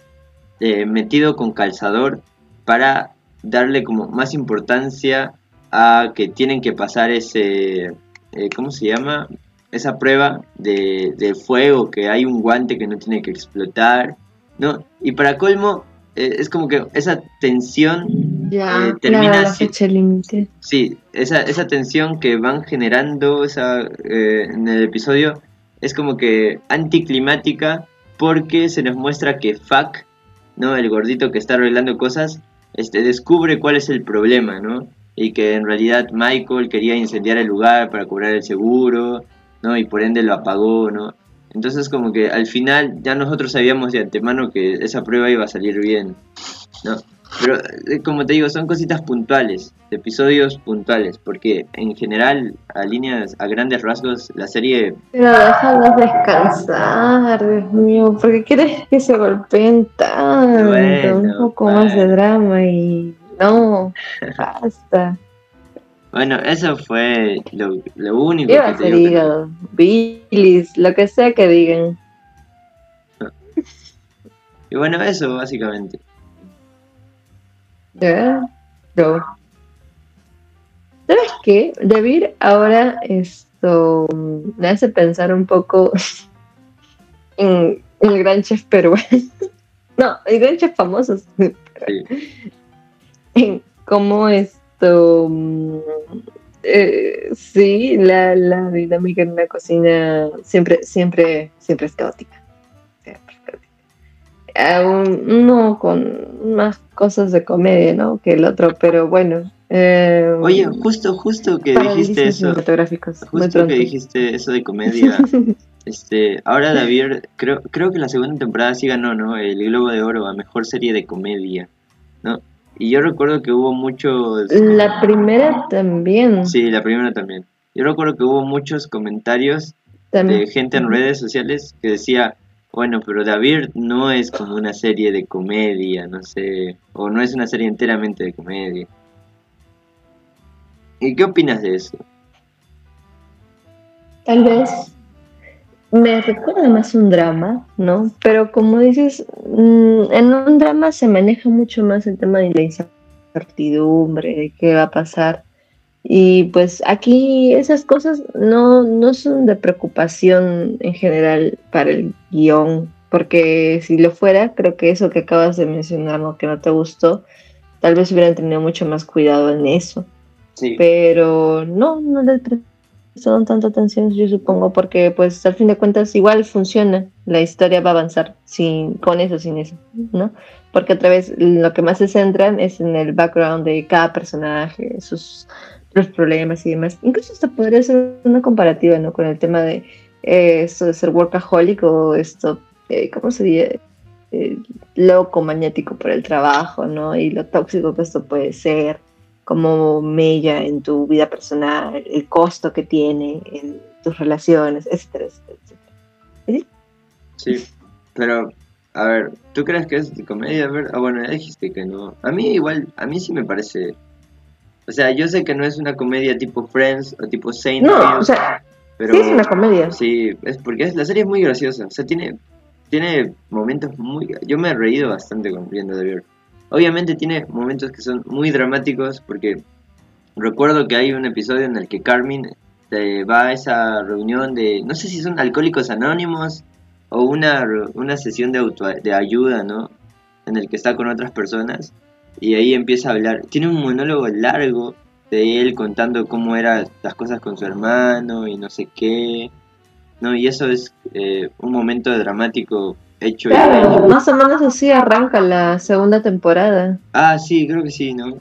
eh, metido con calzador para darle como más importancia a que tienen que pasar ese, eh, ¿cómo se llama? Esa prueba de, de fuego, que hay un guante que no tiene que explotar, ¿no? Y para colmo, eh, es como que esa tensión Ya, Eh, termina claro, la así. fecha límite. Sí, esa, esa tensión que van generando esa, eh, en el episodio es como que anticlimática porque se nos muestra que Fuck, ¿no? El gordito que está arreglando cosas, este, descubre cuál es el problema, ¿no? Y que en realidad Michael quería incendiar el lugar para cobrar el seguro, ¿no? Y por ende lo apagó, ¿no? Entonces como que al final ya nosotros sabíamos de antemano que esa prueba iba a salir bien, ¿no? Pero eh, como te digo, son cositas puntuales, episodios puntuales, porque en general, a líneas, a grandes rasgos, la serie, Pero déjalos descansar, Dios mío, porque quieres que se golpeen tanto, Bueno, un poco más de drama y no, basta. bueno, eso fue lo, lo único que te digo. bilis, lo que sea que digan. [laughs] Y bueno, eso básicamente. ¿Sabes qué? David ahora esto me hace pensar un poco en, [laughs] en el gran chef peruano. [laughs] No, el gran chef famoso. Sí. [laughs] En cómo esto. mm, eh, sí, la, la dinámica en la cocina siempre, siempre, siempre es caótica. Aún uno con más cosas de comedia, ¿no? Que el otro, pero bueno. eh, Oye, justo, justo que dijiste eso, justo que dijiste eso de comedia, [laughs] este, ahora David, creo, creo que la segunda temporada sí ganó, ¿no? El Globo de Oro a Mejor Serie de Comedia, ¿no? Y yo recuerdo que hubo muchos... La primera también. Sí, la primera también. Yo recuerdo que hubo muchos comentarios también. de gente en redes sociales que decía, bueno, pero David no es como una serie de comedia, no sé, o no es una serie enteramente de comedia. ¿Y qué opinas de eso? Tal vez me recuerda más un drama, ¿no? Pero como dices, mm, en un drama se maneja mucho más el tema de la incertidumbre, de qué va a pasar. Y pues aquí esas cosas no, no son de preocupación en general para el guion, porque si lo fuera, creo que eso que acabas de mencionar, ¿no? que no te gustó, tal vez hubieran tenido mucho más cuidado en eso Sí. pero no, no le prestaron tanta atención, yo supongo, porque pues al fin de cuentas igual funciona, la historia va a avanzar sin, con eso, sin eso, ¿no? Porque otra vez lo que más se centran es en el background de cada personaje, sus los problemas y demás. Incluso hasta podría ser una comparativa, ¿no? Con el tema de eh, esto de ser workaholic o esto, eh, ¿cómo se diría? Eh, loco, magnético por el trabajo, ¿no? Y lo tóxico que esto puede ser como mella en tu vida personal, el costo que tiene en tus relaciones, etcétera, etcétera, etcétera. Sí, pero, a ver, ¿tú crees que es de comedia? A ver, ah, bueno, ya dijiste que no. A mí igual, a mí sí me parece... O sea, yo sé que no es una comedia tipo Friends o tipo Saint No, o sea, pero sí es una comedia. Sí, es porque es, la serie es muy graciosa. O sea, tiene, tiene momentos muy... Yo me he reído bastante con viendo The Bear. Obviamente tiene momentos que son muy dramáticos porque recuerdo que hay un episodio en el que Carmen eh, va a esa reunión de... No sé si son alcohólicos anónimos o una, una sesión de, auto, de ayuda, ¿no? En el que está con otras personas y ahí empieza a hablar. Tiene un monólogo largo de él contando cómo eran las cosas con su hermano y no sé qué. No, y eso es eh, un momento dramático hecho y Claro, más o menos así arranca la segunda temporada. Ah, sí, creo que sí, ¿no?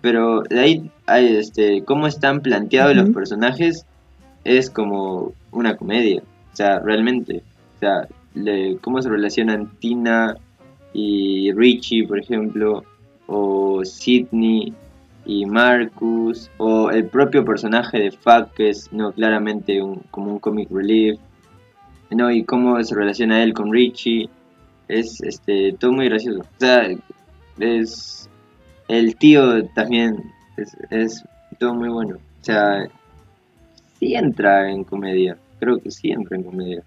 Pero de ahí, hay, este, cómo están planteados los personajes es como una comedia. O sea, realmente. O sea, le- cómo se relacionan Tina y Richie, por ejemplo, o Sidney y Marcus, o el propio personaje de Fuck, que es no claramente un, como un comic relief, ¿no? Y cómo se relaciona él con Richie es este todo muy gracioso. O sea, es el tío también es, es todo muy bueno. O sea, sí entra en comedia. Creo que sí entra en comedia.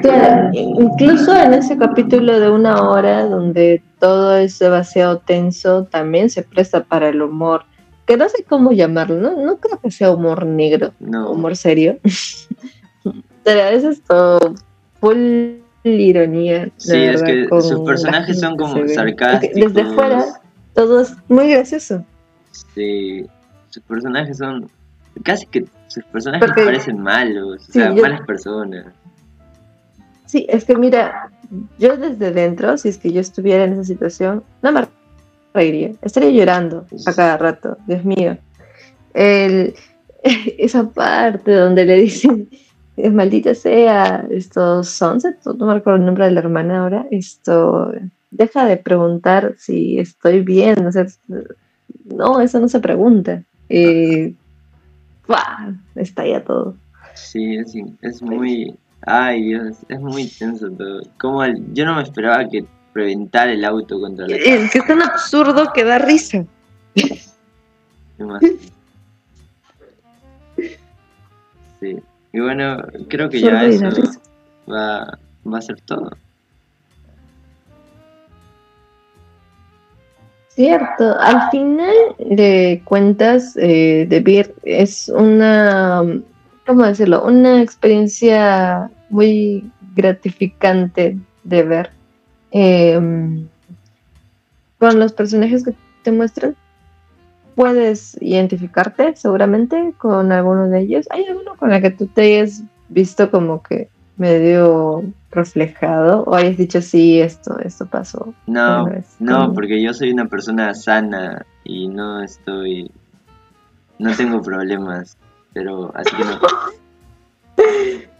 Claro, incluso en ese capítulo de una hora donde todo es demasiado tenso, también se presta para el humor, que no sé cómo llamarlo, no, no creo que sea humor negro, No, humor serio, [laughs] pero a veces todo full ironía. sí, es que sus personajes son como sarcásticos. Desde fuera todo es muy gracioso. Sí, sus personajes son casi que sus personajes Porque- parecen malos, o Sí, sea, yo- malas personas. Sí, es que mira, yo desde dentro, si es que yo estuviera en esa situación, no me reiría, estaría llorando a cada rato, Dios mío. [laughs] Esa parte donde le dicen, "Eh, maldita sea, esto, Sunset, no me recuerdo el nombre de la hermana ahora, esto, deja de preguntar si estoy bien, o sea, no, eso no se pregunta. Eh, estalla todo. Sí, es muy... Ay, Dios, es muy tenso todo. Como el- yo no me esperaba que reventar el auto contra la Es que es tan absurdo que da risa. [laughs] Sí. Y bueno, creo que ya eso va, va a ser todo. Cierto, al final de cuentas, eh, The Beer es una, ¿cómo decirlo? Una experiencia muy gratificante de ver. Eh, con los personajes que te muestran, puedes identificarte seguramente con alguno de ellos. ¿Hay alguno con el que tú te hayas visto como que medio reflejado o hayas dicho sí, esto, esto pasó? No, no, porque yo soy una persona sana y no estoy... No tengo problemas, pero así que no. [laughs]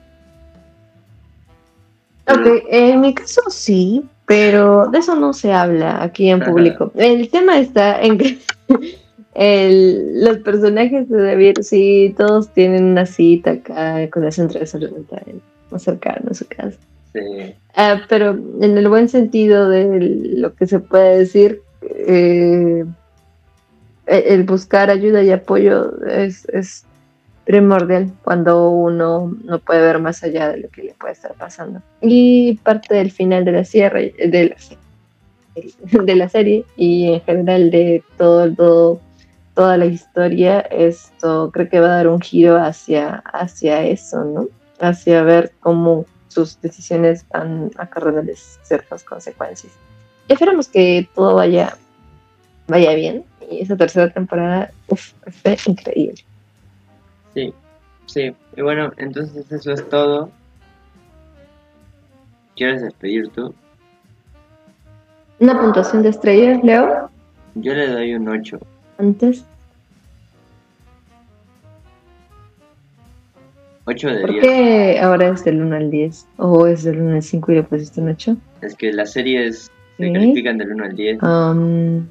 Ok, en mi caso sí, pero de eso no se habla aquí en público. El tema está en que [laughs] el- los personajes de David sí, todos tienen una cita acá con el centro de salud mental más cercano a su casa. Sí. Ah, pero en el buen sentido de lo que se puede decir, eh, el el buscar ayuda y apoyo es, es primordial cuando uno no puede ver más allá de lo que le puede estar pasando. Y parte del final de la, cierre, de la, [laughs] de la serie y en general de todo, todo, toda la historia, esto creo que va a dar un giro hacia, hacia eso, ¿no? Hacia ver cómo sus decisiones van acarreándoles ciertas consecuencias. Esperamos que todo vaya, vaya bien y esa tercera temporada uf, fue increíble. Sí, sí. Y bueno, entonces eso es todo. ¿Quieres despedir tú? Una puntuación de estrellas, Leo, Yo le doy un 8. antes. 8 de ¿Por 10. qué ahora es del 1 al 10? ¿O es del 1 al 5 y le pusiste un 8? Es que las series se Sí. califican del 1 al 10. Um,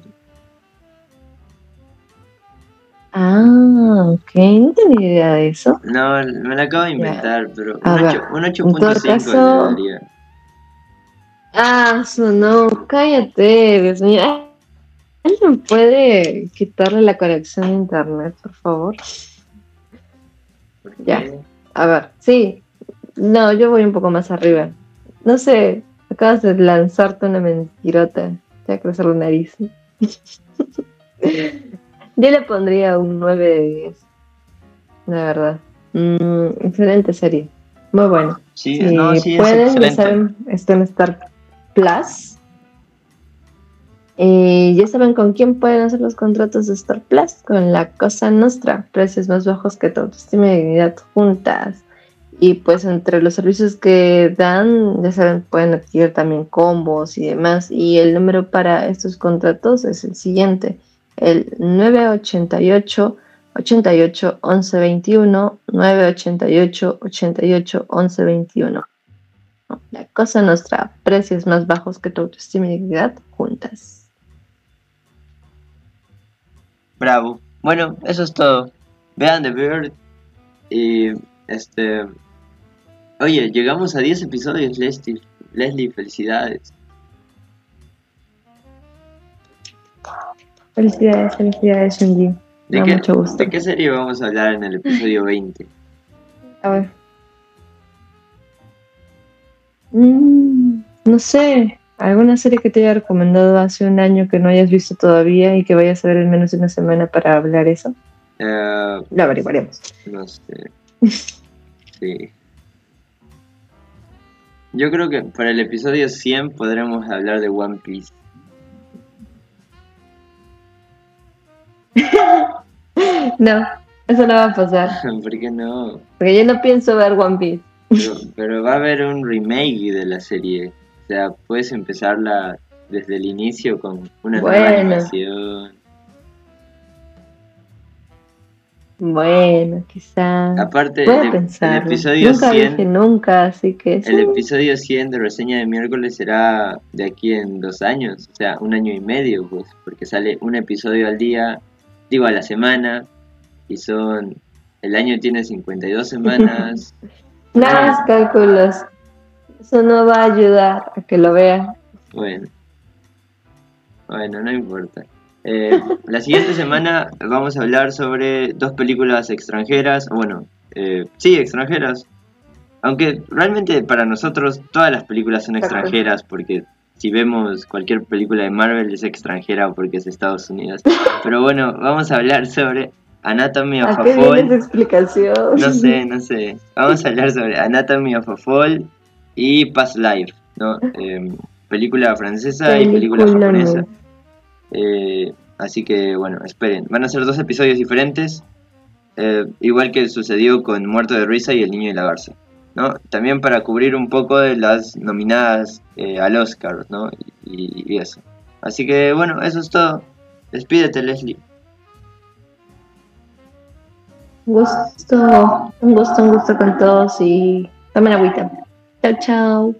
Ah, ok, no tenía idea de eso. No, me la acabo de inventar, pero un A ver, 8 un en todo 8.5 caso- le daría. Ah, eso no, cállate, Dios mío. ¿Alguien puede quitarle la conexión a internet, por favor? ¿Por Ya. A ver, sí. No, yo voy un poco más arriba. No sé, acabas de lanzarte una mentirota. Te va a crecer la nariz. [laughs] yo le pondría un 9 de 10. La verdad. Mm, excelente serie. Muy bueno. Sí, Si no, sí, pueden, ya saben, está en Star Plus. Y ya saben con quién pueden hacer los contratos de Star Plus. Con la Cosa Nostra. Precios más bajos que tu autoestima y dignidad juntas. Y pues entre los servicios que dan, ya saben, pueden adquirir también combos y demás. Y el número para estos contratos es el siguiente. El 988 88 11 21 988 88 11 21. No, La cosa nuestra, precios más bajos que tu autoestima y dignidad juntas. Bravo. Bueno, eso es todo. Vean The Bird. Y este. Oye, llegamos a 10 episodios, Leslie. Leslie, felicidades. Felicidades, felicidades, Shinji. ¿De, qué, mucho gusto. ¿De qué serie vamos a hablar en el episodio [laughs] 20? A ver. Mm, no sé, alguna serie que te haya recomendado hace un año que no hayas visto todavía y que vayas a ver en menos de una semana para hablar eso. Lo averiguaremos. no sé. [laughs] Sí. Yo creo que para el episodio 100 podremos hablar de One Piece. [laughs] No, eso no va a pasar. [laughs] ¿Por qué no? Porque yo no pienso ver One Piece. Pero, pero va a haber un remake de la serie. O sea, puedes empezarla desde el inicio con una nueva animación. Bueno, quizá. Aparte, Puedo el, episodio Nunca 100 dije nunca, así que sí. El episodio 100 de reseña de miércoles será de aquí en dos años, o sea, un año y medio, pues, porque sale un episodio al día, digo a la semana, y son. El año tiene 52 semanas. [laughs] Nada más cálculos. Eso no va a ayudar a que lo vean. bueno, bueno, no importa. Eh, [laughs] la siguiente semana vamos a hablar sobre dos películas extranjeras, o bueno, eh, sí, extranjeras. Aunque realmente para nosotros todas las películas son extranjeras, porque si vemos cualquier película de Marvel es extranjera porque es Estados Unidos. Pero bueno, vamos a hablar sobre Anatomy of ¿A a qué viene esa Fall. explicación? No sé, no sé. Vamos a hablar sobre Anatomy of a Fall y Past Life, ¿no? Em, película francesa y película japonesa. Eh, así que bueno, esperen. Van a ser dos episodios diferentes. eh, igual que sucedió con Muerto de Risa y El Niño y la Garza. También para cubrir un poco de las nominadas eh, al Oscar, ¿no? Y, y eso. Así que bueno, eso es todo. Despídete, Leslie. Un gusto, un gusto, un gusto con todos y tomen agüita. Chao, chao.